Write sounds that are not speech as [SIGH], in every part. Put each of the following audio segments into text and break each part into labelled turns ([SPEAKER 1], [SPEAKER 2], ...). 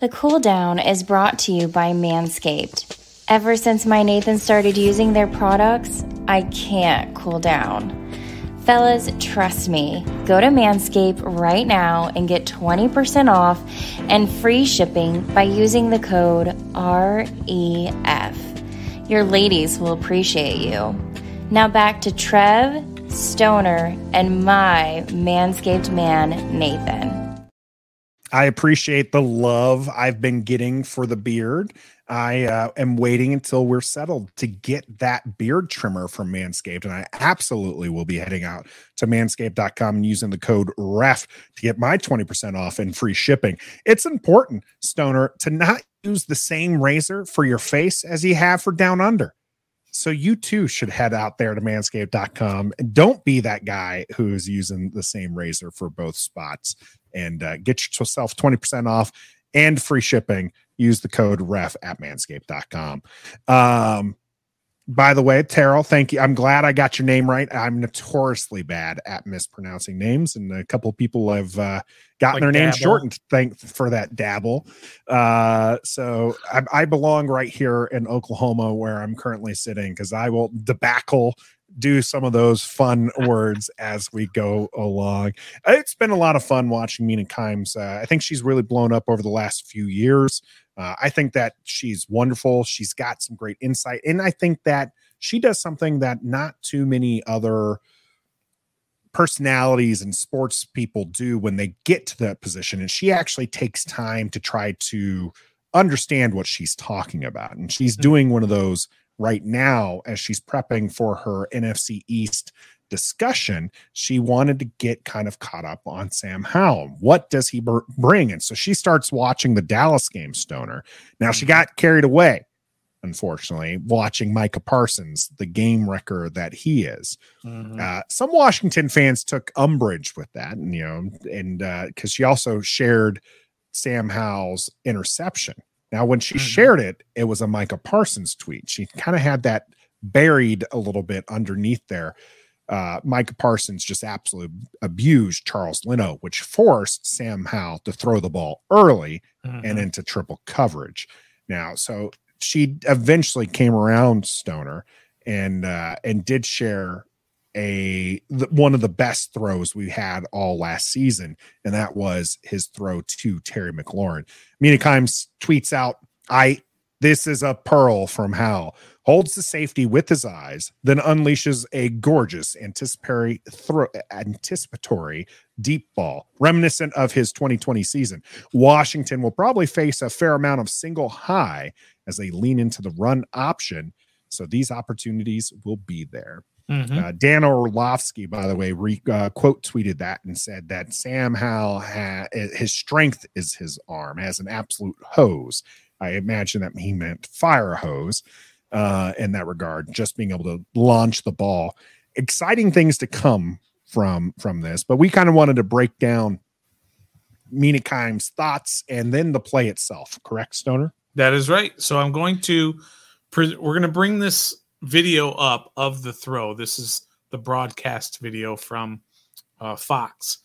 [SPEAKER 1] The cool down is brought to you by Manscaped. Ever since my Nathan started using their products, I can't cool down. Fellas, trust me. Go to Manscaped right now and get 20% off and free shipping by using the code REF. Your ladies will appreciate you. Now back to Trev, Stoner, and my Manscaped man, Nathan.
[SPEAKER 2] I appreciate the love I've been getting for the beard. I uh, am waiting until we're settled to get that beard trimmer from Manscaped. And I absolutely will be heading out to manscaped.com and using the code REF to get my 20% off and free shipping. It's important, Stoner, to not use the same razor for your face as you have for down under. So you too should head out there to manscaped.com and don't be that guy who's using the same razor for both spots and uh, get yourself 20% off and free shipping. Use the code REF at manscaped.com. Um, by the way, Terrell, thank you. I'm glad I got your name right. I'm notoriously bad at mispronouncing names, and a couple people have uh, gotten like their names shortened. Thank for that, dabble. Uh, so I, I, belong right here in Oklahoma, where I'm currently sitting, because I will debacle do some of those fun [LAUGHS] words as we go along. It's been a lot of fun watching Mina Kimes. Uh, I think she's really blown up over the last few years. Uh, I think that she's wonderful. She's got some great insight. And I think that she does something that not too many other personalities and sports people do when they get to that position. And she actually takes time to try to understand what she's talking about. And she's mm-hmm. doing one of those right now as she's prepping for her NFC East discussion, she wanted to get kind of caught up on Sam Howell. What does he br- bring? And so she starts watching the Dallas game, Stoner. Now she mm-hmm. got carried away, unfortunately, watching Micah Parsons, the game wrecker that he is. Mm-hmm. Uh, some Washington fans took umbrage with that, and you know, and because uh, she also shared Sam Howell's interception now, when she mm-hmm. shared it, it was a Micah Parsons tweet. She kind of had that buried a little bit underneath there. Uh, Micah Parsons just absolutely abused Charles Leno, which forced Sam Howell to throw the ball early mm-hmm. and into triple coverage. Now, so she eventually came around Stoner and uh, and did share a the, one of the best throws we had all last season, and that was his throw to Terry McLaurin. Mina Kimes tweets out, "I this is a pearl from Howell." Holds the safety with his eyes, then unleashes a gorgeous anticipatory throw, anticipatory deep ball, reminiscent of his 2020 season. Washington will probably face a fair amount of single high as they lean into the run option. So these opportunities will be there. Mm-hmm. Uh, Dan Orlovsky, by the way, re, uh, quote tweeted that and said that Sam Howell ha- his strength is his arm, has an absolute hose. I imagine that he meant fire hose uh, in that regard, just being able to launch the ball. Exciting things to come from from this, but we kind of wanted to break down Mina Kimes' thoughts and then the play itself. Correct, Stoner?
[SPEAKER 3] That is right. So I'm going to we're going to bring this video up of the throw. This is the broadcast video from uh, Fox.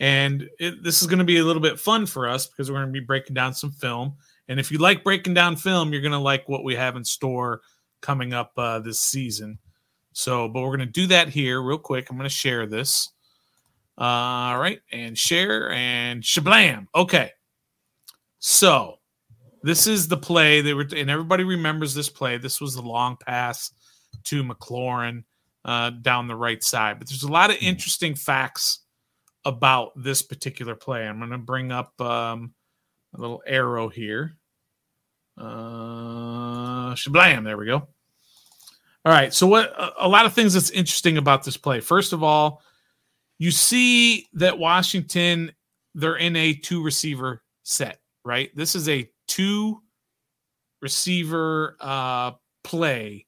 [SPEAKER 3] And it, this is going to be a little bit fun for us because we're going to be breaking down some film. And if you like breaking down film, you're going to like what we have in store coming up uh, this season. So, but we're going to do that here real quick. I'm going to share this. All right. And share and shablam. Okay. So, this is the play they were, and everybody remembers this play. This was the long pass to McLaurin uh, down the right side. But there's a lot of hmm. interesting facts about this particular play. I'm going to bring up um, a little arrow here. Uh, shablam, there we go. All right. So, what a, a lot of things that's interesting about this play. First of all, you see that Washington they're in a two receiver set, right? This is a two receiver uh, play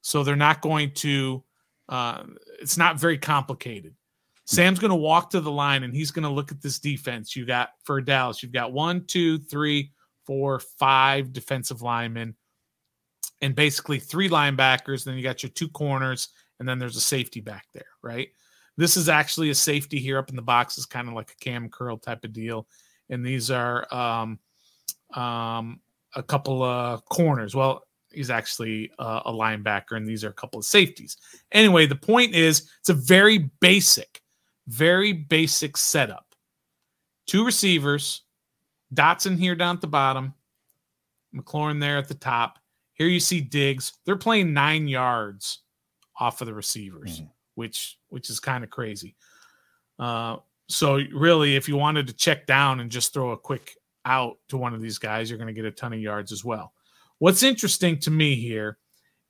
[SPEAKER 3] so they're not going to, uh, it's not very complicated. Sam's going to walk to the line and he's going to look at this defense. You got for Dallas, you've got one, two, three, four, five defensive linemen, and basically three linebackers. Then you got your two corners, and then there's a safety back there, right? This is actually a safety here up in the box, is kind of like a cam curl type of deal. And these are um, um, a couple of corners. Well, he's actually uh, a linebacker, and these are a couple of safeties. Anyway, the point is it's a very basic, very basic setup. Two receivers, Dotson here down at the bottom, McLaurin there at the top. Here you see Diggs. They're playing nine yards off of the receivers, mm-hmm. which which is kind of crazy. Uh, so really, if you wanted to check down and just throw a quick out to one of these guys, you're going to get a ton of yards as well. What's interesting to me here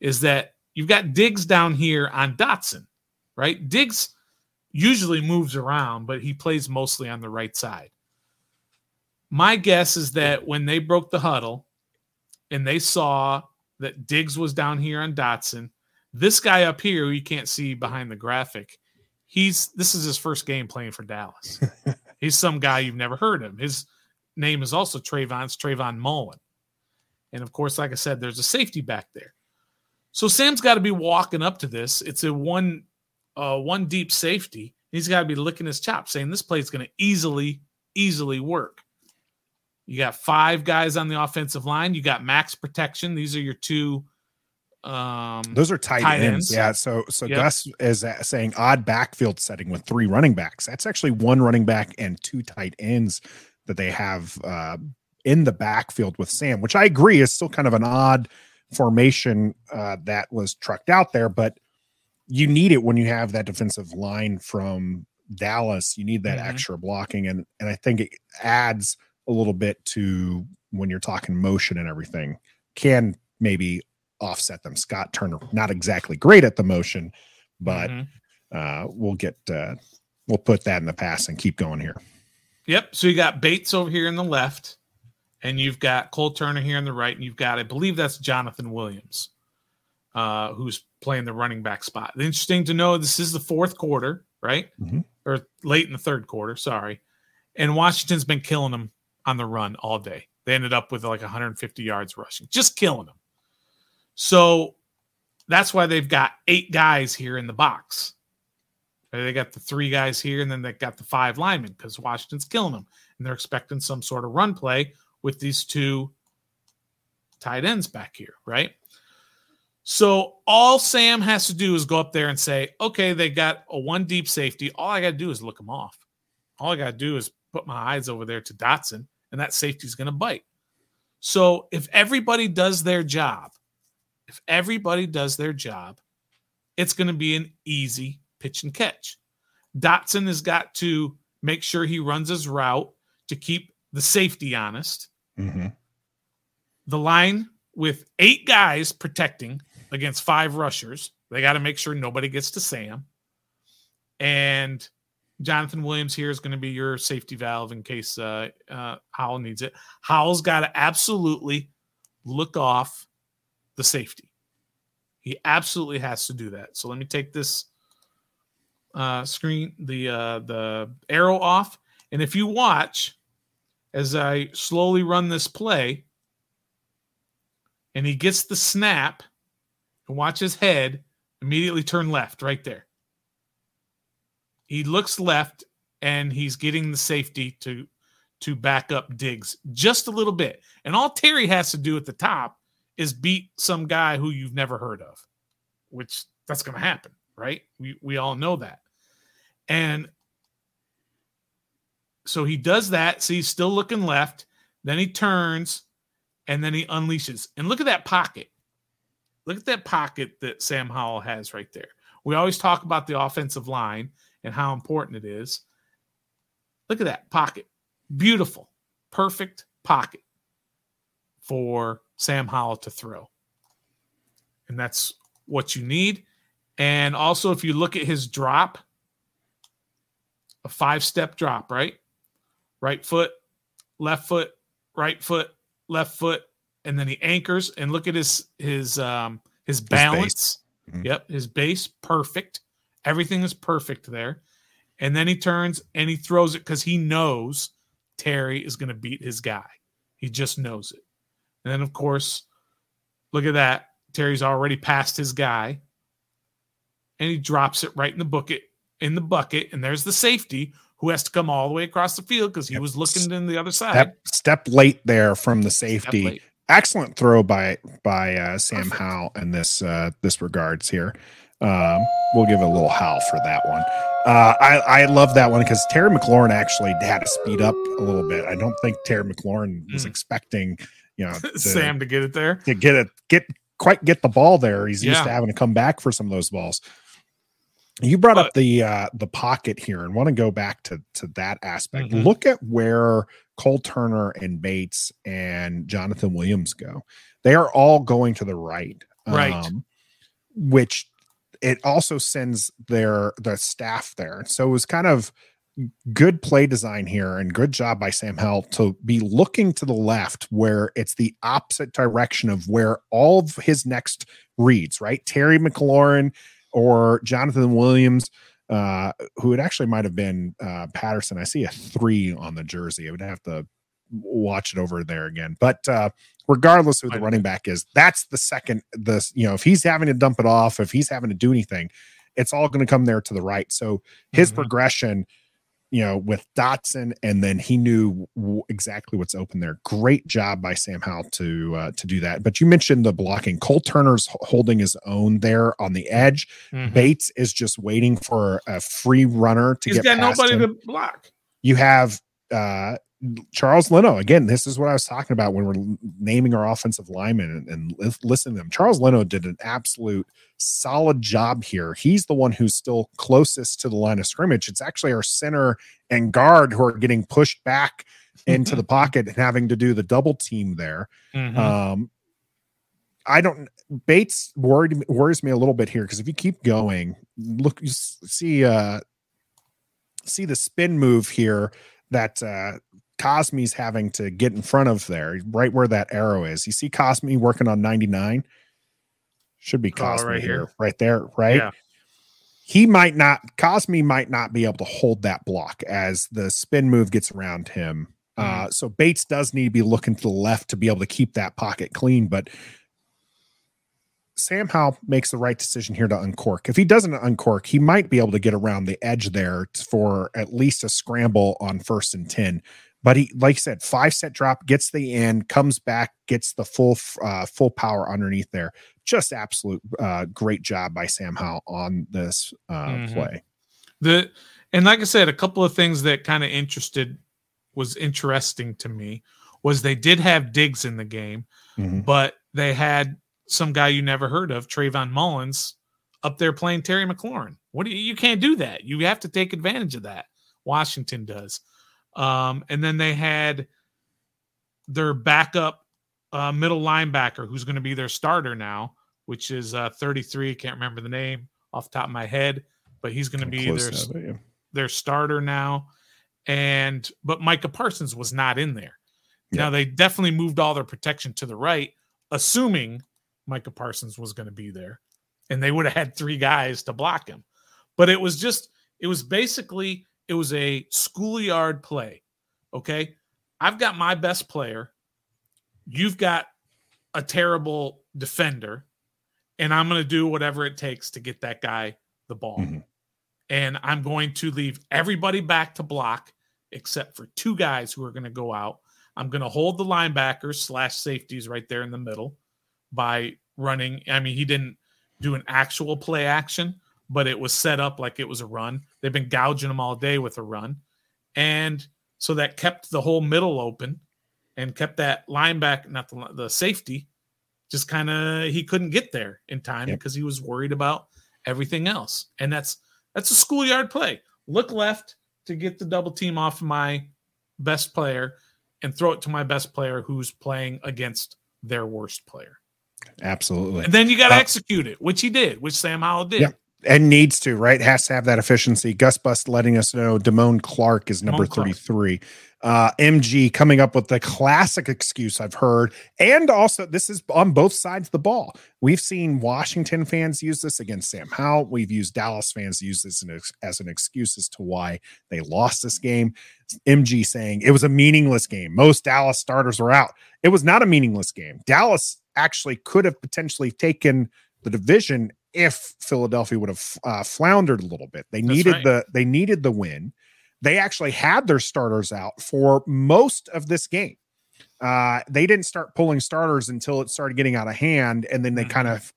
[SPEAKER 3] is that you've got Diggs down here on Dotson, right? Diggs usually moves around, but he plays mostly on the right side. My guess is that when they broke the huddle and they saw that Diggs was down here on Dotson, this guy up here, who you can't see behind the graphic, he's this is his first game playing for Dallas. [LAUGHS] he's some guy you've never heard of. His name is also Trayvon, it's Trayvon Mullen. And of course, like I said, there's a safety back there. So Sam's got to be walking up to this. It's a one uh, one deep safety. He's got to be licking his chops, saying this play is going to easily, easily work. You got five guys on the offensive line. You got max protection. These are your two. Um,
[SPEAKER 2] Those are tight, tight ends. ends. Yeah. So so yep. Gus is saying odd backfield setting with three running backs. That's actually one running back and two tight ends that they have uh, in the backfield with Sam, which I agree is still kind of an odd formation uh, that was trucked out there, but you need it when you have that defensive line from Dallas. You need that mm-hmm. extra blocking, and and I think it adds a little bit to when you're talking motion and everything. Can maybe offset them. Scott Turner, not exactly great at the motion, but mm-hmm. uh, we'll get uh, we'll put that in the past and keep going here.
[SPEAKER 3] Yep. So you got Bates over here in the left and you've got Cole Turner here on the right, and you've got, I believe that's Jonathan Williams, uh, who's playing the running back spot. Interesting to know this is the fourth quarter, right? Mm-hmm. Or late in the third quarter, sorry. And Washington's been killing them on the run all day. They ended up with like 150 yards rushing, just killing them. So that's why they've got eight guys here in the box. They got the three guys here, and then they got the five linemen because Washington's killing them, and they're expecting some sort of run play with these two tight ends back here, right? So all Sam has to do is go up there and say, okay, they got a one deep safety. All I got to do is look them off. All I got to do is put my eyes over there to Dotson, and that safety's going to bite. So if everybody does their job, if everybody does their job, it's going to be an easy pitch and catch. Dotson has got to make sure he runs his route to keep the safety honest. Mm-hmm. The line with eight guys protecting against five rushers. They got to make sure nobody gets to Sam. And Jonathan Williams here is going to be your safety valve in case uh, uh, Howell needs it. Howell's got to absolutely look off the safety. He absolutely has to do that. So let me take this uh, screen, the uh, the arrow off, and if you watch, as I slowly run this play, and he gets the snap and watch his head immediately turn left right there. He looks left and he's getting the safety to to back up Diggs just a little bit. And all Terry has to do at the top is beat some guy who you've never heard of, which that's going to happen, right? We we all know that. And so he does that. See, he's still looking left. Then he turns and then he unleashes. And look at that pocket. Look at that pocket that Sam Howell has right there. We always talk about the offensive line and how important it is. Look at that pocket. Beautiful, perfect pocket for Sam Howell to throw. And that's what you need. And also, if you look at his drop, a five step drop, right? Right foot, left foot, right foot, left foot, and then he anchors and look at his his um his balance. His mm-hmm. Yep, his base perfect. Everything is perfect there. And then he turns and he throws it because he knows Terry is going to beat his guy. He just knows it. And then, of course, look at that. Terry's already passed his guy. And he drops it right in the bucket, in the bucket. And there's the safety who has to come all the way across the field because he
[SPEAKER 2] Yep.
[SPEAKER 3] was looking in the other side.
[SPEAKER 2] Step, step late there from the safety. Excellent throw by by uh, Sam
[SPEAKER 3] Perfect.
[SPEAKER 2] Howell in this uh, this regards here. Um, we'll give a little howl for that one. Uh, I I love that one because Terry McLaurin actually had to speed up a little bit. I don't think Terry McLaurin was
[SPEAKER 3] Mm.
[SPEAKER 2] expecting you know [LAUGHS] to,
[SPEAKER 3] Sam to get it there.
[SPEAKER 2] to get it get quite get the ball there. He's used to having to come back for some of those balls. You brought up the uh the pocket here and want to go back to to that aspect.
[SPEAKER 3] Mhm.
[SPEAKER 2] Look at where Cole Turner and Bates and Jonathan Williams go. They are all going to the right.
[SPEAKER 3] Right.
[SPEAKER 2] Um, which it also sends their the staff there. So it was kind of good play design here and good job by Sam Howell to be looking to the left where it's the opposite direction of where all of his next reads, right? Terry McLaurin or Jonathan Williams, uh, who it actually might have been uh, Patterson. I see a three on the jersey. I would have to watch it over there again. But uh, regardless who the running back is, that's the second. The you know if he's having to dump it off, if he's having to do anything, it's all going to come there to the right. So his
[SPEAKER 3] Mhm.
[SPEAKER 2] progression, you know, with Dotson, and then he knew w- exactly what's open there. Great job by Sam Howell to uh, to do that. But you mentioned the blocking. Cole Turner's holding his own there on the edge.
[SPEAKER 3] Mhm.
[SPEAKER 2] Bates is just waiting for a free runner to
[SPEAKER 3] He's
[SPEAKER 2] get
[SPEAKER 3] got
[SPEAKER 2] past
[SPEAKER 3] nobody
[SPEAKER 2] him.
[SPEAKER 3] to block.
[SPEAKER 2] You have uh, Charles Leno again. This is what I was talking about when we're naming our offensive linemen and, and listening to them. Charles Leno did an absolute solid job here. He's the one who's still closest to the line of scrimmage. It's actually our center and guard who are getting pushed back into the [LAUGHS] pocket and having to do the double team there.
[SPEAKER 3] Mhm.
[SPEAKER 2] Um, I don't. Bates worried worries me a little bit here because if you keep going, look, you see, uh, see the spin move here that uh, Cosme's having to get in front of there, right where that arrow is. You see Cosme working on ninety nine. Should be
[SPEAKER 3] Oh,
[SPEAKER 2] Cosme
[SPEAKER 3] right
[SPEAKER 2] here,
[SPEAKER 3] here.
[SPEAKER 2] right there, right.
[SPEAKER 3] Yeah.
[SPEAKER 2] He might not. Cosme might not be able to hold that block as the spin move gets around him.
[SPEAKER 3] Mm-hmm.
[SPEAKER 2] Uh, so Bates does need to be looking to the left to be able to keep that pocket clean, but Sam Howell makes the right decision here to uncork. If he doesn't uncork, he might be able to get around the edge there for at least a scramble on first and 10. But he, like I said, five set drop, gets the end, comes back, gets the full uh, full power underneath there. Just absolute uh, great job by Sam Howell on this uh,
[SPEAKER 3] Mhm.
[SPEAKER 2] play.
[SPEAKER 3] The and like I said, a couple of things that kind of interested was interesting to me was they did have Diggs in the game,
[SPEAKER 2] Mhm.
[SPEAKER 3] but they had some guy you never heard of, Trayvon Mullins, up there playing Terry McLaurin. What do you, you can't do that. You have to take advantage of that. Washington does. Um, and then they had their backup uh, middle linebacker who's going to be their starter now, which is uh, 33. Can't remember the name off the top of my head, but he's going to be their
[SPEAKER 2] yeah.
[SPEAKER 3] their starter now. And but Micah Parsons was not in there.
[SPEAKER 2] Yeah.
[SPEAKER 3] Now they definitely moved all their protection to the right, assuming Micah Parsons was going to be there. And they would have had three guys to block him. But it was just, it was basically, it was a schoolyard play. Okay. I've got my best player. You've got a terrible defender. And I'm going to do whatever it takes to get that guy the ball
[SPEAKER 2] Mhm.
[SPEAKER 3] and I'm going to leave everybody back to block except for two guys who are going to go out. I'm going to hold the linebackers slash safeties right there in the middle by running. I mean, he didn't do an actual play action, but it was set up like it was a run. They've been gouging them all day with a run. And so that kept the whole middle open and kept that linebacker, not the, the safety, just kind of, he couldn't get there in time
[SPEAKER 2] Yep.
[SPEAKER 3] because he was worried about everything else. And that's, that's a schoolyard play. Look left to get the double team off my best player and throw it to my best player who's playing against their worst player.
[SPEAKER 2] Absolutely.
[SPEAKER 3] And then you got to
[SPEAKER 2] Uh,
[SPEAKER 3] execute it, which he did, which Sam Howell did.
[SPEAKER 2] Yeah. And needs to right? Has to have that efficiency. Gus Bus letting us know damone clark is number
[SPEAKER 3] Clark.
[SPEAKER 2] 33 uh mg coming up with the classic excuse i've heard. And also this is on both sides of the ball. We've seen washington fans use this against sam howell. We've used dallas fans use this as an excuse as to why they lost this game. Mg saying it was a meaningless game. Most dallas starters were out. It was not a meaningless game. Dallas actually could have potentially taken the division if Philadelphia would have uh, floundered a little bit. They
[SPEAKER 3] That's
[SPEAKER 2] needed
[SPEAKER 3] right.
[SPEAKER 2] the they needed the win. they actually had their starters out for most of this game. Uh, they didn't start pulling starters until it started getting out of hand, and then they mm-hmm. kind of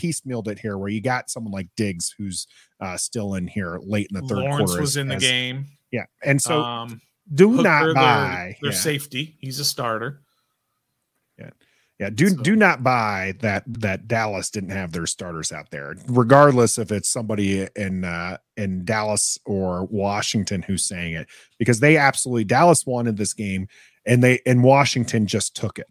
[SPEAKER 2] piecemealed it here, where you got someone like Diggs who's uh, still in here late in the third
[SPEAKER 3] Lawrence
[SPEAKER 2] quarter.
[SPEAKER 3] was as, in the as, game,
[SPEAKER 2] yeah, and so um, do Hooker, not buy
[SPEAKER 3] their, their yeah. safety. He's a starter.
[SPEAKER 2] Yeah, do so. do not buy that that Dallas didn't have their starters out there, regardless if it's somebody in uh, in Dallas or Washington who's saying it, because they absolutely Dallas wanted this game, and they and Washington just took it,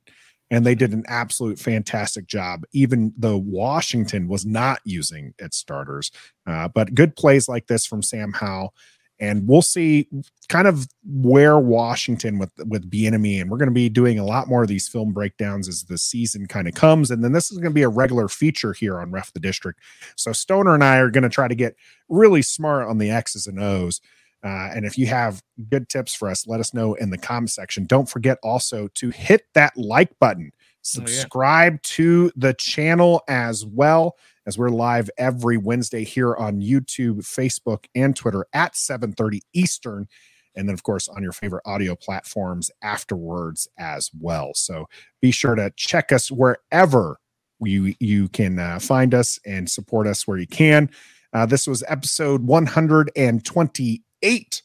[SPEAKER 2] and they did an absolute fantastic job, even though Washington was not using its starters. Uh, but good plays like this from Sam Howell and we'll see kind of where Washington with with Bieniemy, and we're going to be doing a lot more of these film breakdowns as the season kind of comes, and then this is going to be a regular feature here on Ref the District. So Stoner and I are going to try to get really smart on the X's and O's. Uh, and if you have good tips for us, let us know in the comment section. Don't forget also to hit that like button, subscribe oh, yeah. to the channel as well as we're live every Wednesday here on YouTube, Facebook, and Twitter at 7:30 Eastern. And then, of course, on your favorite audio platforms afterwards as well. So be sure to check us wherever you you can uh, find us and support us where you can. Uh, this was episode 128.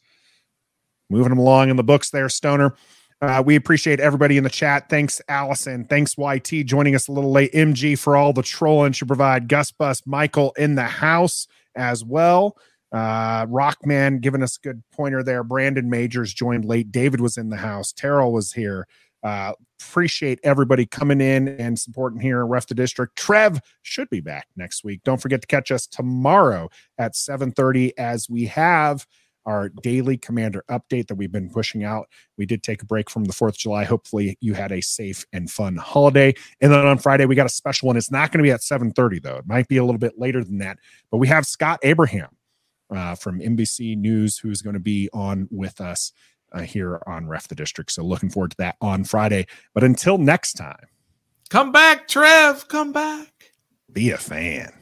[SPEAKER 2] Moving them along in the books there, Stoner. Uh, we appreciate everybody in the chat. Thanks, Allison. Thanks, YT, joining us a little late. MG for all the trolling to provide. Gus Bus, Michael in the house as well. Uh, Rockman giving us a good pointer there. Brandon Majors joined late. David was in the house. Terrell was here. Uh, appreciate everybody coming in and supporting here in Ref the District. Trev should be back next week. Don't forget to catch us tomorrow at 7:30 as we have our daily commander update that we've been pushing out. We did take a break from the 4th of July. Hopefully you had a safe and fun holiday. And then on Friday we got a special one. It's not going to be at 7:30 though. It might be a little bit later than that. But we have Scott Abraham uh, from NBC News who's going to be on with us uh, here on Ref the District. So looking forward to that on Friday. But until next time,
[SPEAKER 3] come back, Trev. Come back.
[SPEAKER 2] Be a fan.